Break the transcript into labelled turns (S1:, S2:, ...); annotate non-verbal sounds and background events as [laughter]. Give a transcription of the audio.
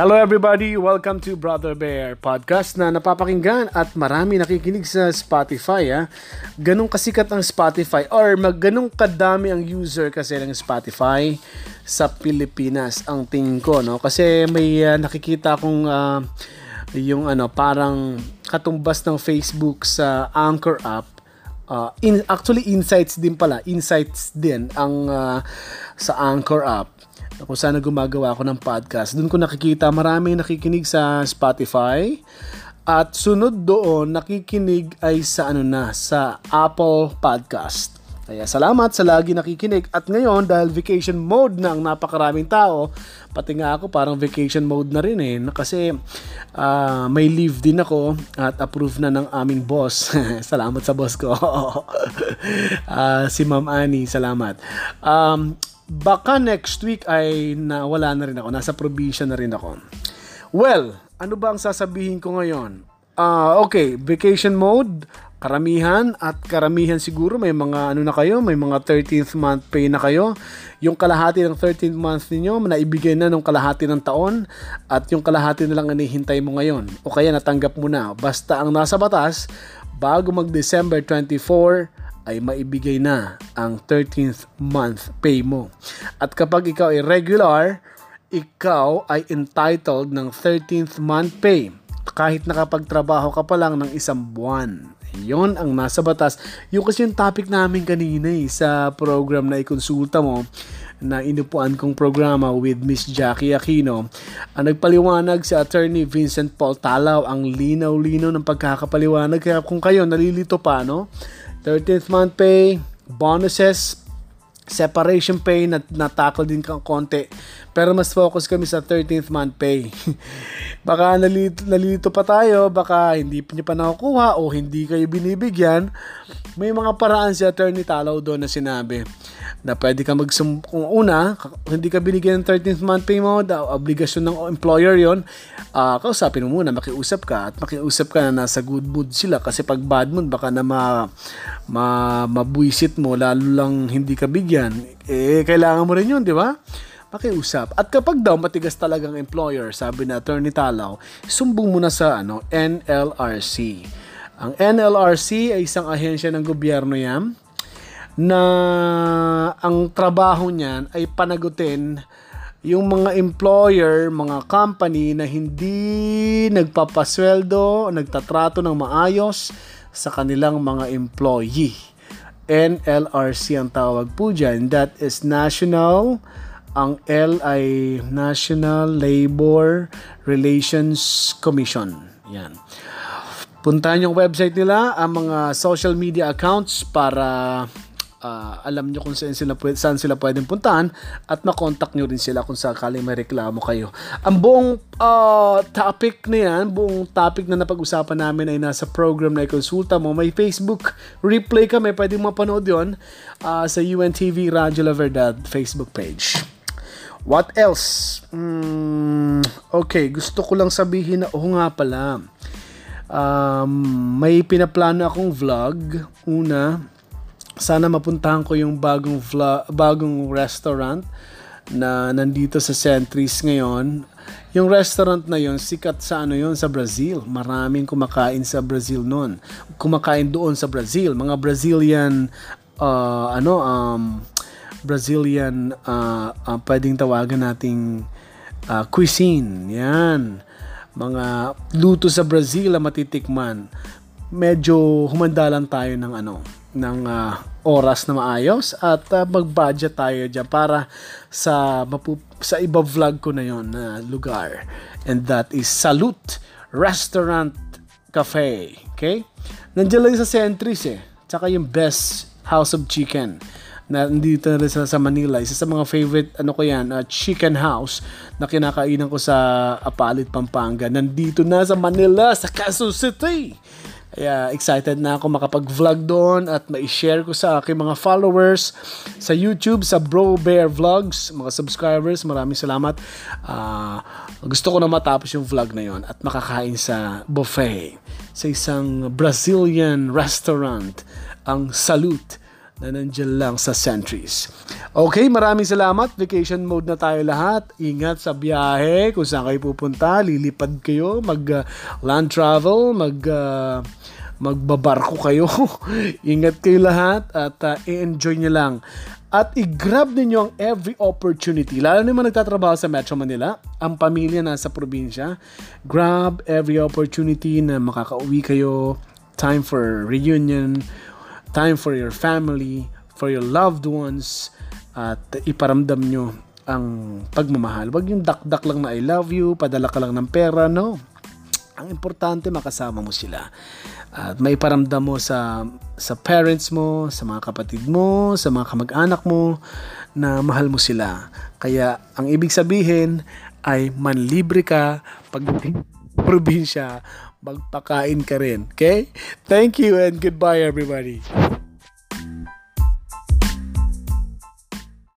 S1: Hello everybody! Welcome to Brother Bear Podcast na napapakinggan at marami nakikinig sa Spotify. Ha? Ganong kasikat ang Spotify or mag ganong kadami ang user kasi ng Spotify sa Pilipinas ang tingin ko. No? Kasi may uh, nakikita akong uh, yung ano parang katumbas ng Facebook sa Anchor app uh, in actually insights din pala insights din ang uh, sa Anchor app kung saan gumagawa ako ng podcast. Doon ko nakikita maraming nakikinig sa Spotify. At sunod doon, nakikinig ay sa ano na, sa Apple Podcast. Kaya salamat sa lagi nakikinig. At ngayon, dahil vacation mode na ang napakaraming tao, pati nga ako parang vacation mode na rin eh. Kasi uh, may leave din ako at approve na ng aming boss. [laughs] salamat sa boss ko. uh, [laughs] si Ma'am Annie, salamat. Um, baka next week ay nawala na rin ako. Nasa probinsya na rin ako. Well, ano ba ang sasabihin ko ngayon? Uh, okay, vacation mode, karamihan at karamihan siguro may mga ano na kayo, may mga 13th month pay na kayo. Yung kalahati ng 13th month ninyo, naibigay na nung kalahati ng taon at yung kalahati na lang inihintay mo ngayon. O kaya natanggap mo na. Basta ang nasa batas, bago mag December 24, ay maibigay na ang 13th month pay mo. At kapag ikaw ay regular, ikaw ay entitled ng 13th month pay kahit nakapagtrabaho ka pa lang ng isang buwan. Yon ang nasa batas. Yung kasi yung topic namin kanina eh, sa program na ikonsulta mo na inupuan kong programa with Miss Jackie Aquino. Ang nagpaliwanag si Attorney Vincent Paul Talaw ang linaw-linaw ng pagkakapaliwanag. Kaya kung kayo nalilito pa, no? 13th month pay, bonuses, separation pay na natakol din kang konti. Pero mas focus kami sa 13th month pay. [laughs] baka nalito, nalito pa tayo, baka hindi niyo pa nakukuha o hindi kayo binibigyan. May mga paraan si Attorney Talaw doon na sinabi na pwede ka magsum kung una hindi ka binigyan ng 13th month pay mo da, obligasyon ng employer yon uh, kausapin mo muna makiusap ka at makiusap ka na nasa good mood sila kasi pag bad mood baka na ma, ma mabuisit mo lalo lang hindi ka bigyan eh kailangan mo rin yun di ba makiusap. At kapag daw matigas talagang employer, sabi na Attorney Talaw, sumbong mo na sa ano, NLRC. Ang NLRC ay isang ahensya ng gobyerno yan na ang trabaho niyan ay panagutin yung mga employer, mga company na hindi nagpapasweldo, nagtatrato ng maayos sa kanilang mga employee. NLRC ang tawag po dyan. That is National, ang L ay National Labor Relations Commission. Yan. Puntahan yung website nila, ang mga social media accounts para uh, alam nyo kung saan sila, saan sila pwedeng puntahan at makontakt nyo rin sila kung sakaling may reklamo kayo. Ang buong uh, topic na yan, buong topic na napag-usapan namin ay nasa program na ikonsulta mo. May Facebook replay kami, pwedeng mapanood yon uh, sa UNTV Radyo La Verdad Facebook page. What else? Mm, okay, gusto ko lang sabihin na, oh nga pala, um, may pinaplano akong vlog. Una, sana mapuntahan ko yung bagong vlog, bagong restaurant na nandito sa Centris ngayon. Yung restaurant na yon sikat sa ano yon sa Brazil. Maraming kumakain sa Brazil noon. Kumakain doon sa Brazil. Mga Brazilian uh, ano um Brazilian uh, uh, pwedeng tawagan nating uh, cuisine. Yan. Mga luto sa Brazil na matitikman. Medyo humanda lang tayo ng ano ng uh, oras na maayos at uh, mag-budget tayo diyan para sa mapu- sa iba vlog ko na yon na lugar. And that is Salute Restaurant Cafe. Okay? Nandiyan lang sa Centris eh. Tsaka yung best house of chicken. Na nandito na rin sa, sa Manila. Isa sa mga favorite ano ko yan uh, chicken house na kinakainan ko sa Apalit Pampanga. Nandito na sa Manila sa Quezon City kaya excited na ako makapag-vlog doon at ma-share ko sa aking mga followers sa YouTube, sa Bro Bear Vlogs, mga subscribers. Maraming salamat. Uh, gusto ko na matapos yung vlog na yon at makakain sa buffet sa isang Brazilian restaurant, ang Salute na nandiyan lang sa Centuries. Okay, maraming salamat. Vacation mode na tayo lahat. Ingat sa biyahe, kung saan kayo pupunta, lilipad kayo, mag uh, land travel, mag uh, magbabarko kayo. [laughs] Ingat kayo lahat at uh, i-enjoy nyo lang. At i-grab ninyo ang every opportunity. Lalo naman nagtatrabaho sa Metro Manila, ang pamilya nasa probinsya. Grab every opportunity na makakauwi kayo. Time for reunion, time for your family, for your loved ones, at iparamdam nyo ang pagmamahal. Huwag yung dakdak lang na I love you, padala ka lang ng pera, no. Ang importante makasama mo sila. At may paramdam mo sa sa parents mo, sa mga kapatid mo, sa mga kamag-anak mo na mahal mo sila. Kaya ang ibig sabihin ay manlibre ka pag probinsya, magpakain ka rin. Okay? Thank you and goodbye everybody.